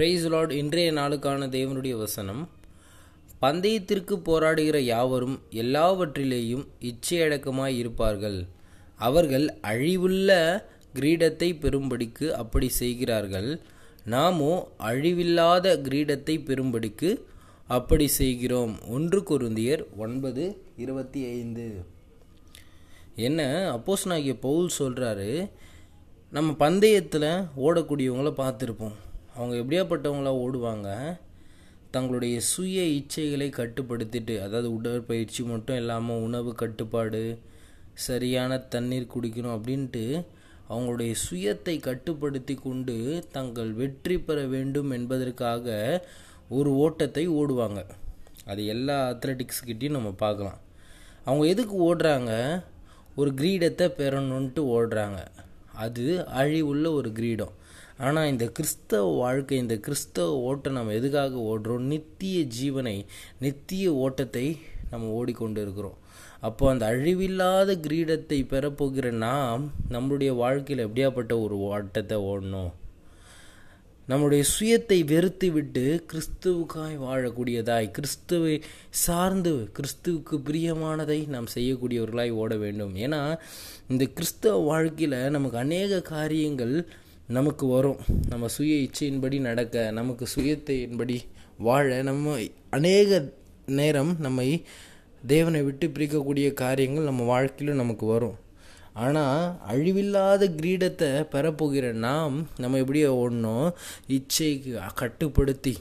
Price Lord இன்றைய நாளுக்கான தேவனுடைய வசனம். பந்தயத்திற்கு போராடுகிற யாவரும் எல்லாவற்றிலேயும் இச்சையடக்கமாய் இருப்பார்கள். அவர்கள் அழிவுள்ள கிரீடத்தை பெறும்படிக்கு அப்படி செய்கிறார்கள். நாமோ அழிவில்லாத கிரீடத்தை பெறும்படிக்கு அப்படி செய்கிறோம். ஒன்று குருந்தியர் ஒன்பது இருபத்தி ஐந்து. என்ன? நாகிய பவுல் சொல்கிறாரு நம்ம பந்தயத்தில் ஓடக்கூடியவங்கள பார்த்துருப்போம். அவங்க எப்படியாப்பட்டவங்களா ஓடுவாங்க தங்களுடைய சுய இச்சைகளை கட்டுப்படுத்திட்டு அதாவது உடற்பயிற்சி மட்டும் இல்லாமல் உணவு கட்டுப்பாடு சரியான தண்ணீர் குடிக்கணும் அப்படின்ட்டு அவங்களுடைய சுயத்தை கட்டுப்படுத்தி கொண்டு தங்கள் வெற்றி பெற வேண்டும் என்பதற்காக ஒரு ஓட்டத்தை ஓடுவாங்க. அது எல்லா அத்லட்டிக்ஸ்கிட்டையும் நம்ம பார்க்கலாம். அவங்க எதுக்கு ஓடுறாங்க? ஒரு கிரீடத்தை பெறணுன்ட்டு ஓடுறாங்க. அது அழிவுள்ள ஒரு கிரீடம். ஆனால் இந்த கிறிஸ்தவ வாழ்க்கை இந்த கிறிஸ்தவ ஓட்டம் நம்ம எதுக்காக ஓடுறோம்? நித்திய ஜீவனை நித்திய ஓட்டத்தை நம்ம ஓடிக்கொண்டு இருக்கிறோம் அப்போ அந்த அழிவில்லாத கிரீடத்தை பெறப்போகிற நாம் நம்மளுடைய வாழ்க்கையில் எப்படியாப்பட்ட ஒரு ஓட்டத்தை ஓடணும்? நம்முடைய சுயத்தை வெறுத்து விட்டு கிறிஸ்துவுக்காய் வாழக்கூடியதாய் கிறிஸ்துவை சார்ந்து கிறிஸ்துவுக்கு பிரியமானதை நாம் செய்யக்கூடியவர்களாய் ஓட வேண்டும். ஏன்னா இந்த கிறிஸ்தவ வாழ்க்கையில் நமக்கு அநேக காரியங்கள் நமக்கு வரும். நம்ம சுய இச்சையின்படி நடக்க நமக்கு சுயத்தையின்படி வாழ நம்ம அநேக நேரம் நம்மை தேவனை விட்டு பிரிக்கக்கூடிய காரியங்கள் நம்ம வாழ்க்கையில் நமக்கு வரும். ஆனால் அழிவில்லாத கிரீடத்தை பெறப்போகிற நாம் நம்ம எப்படி ஓடணும். இச்சைக்கு கட்டுப்படுத்தி.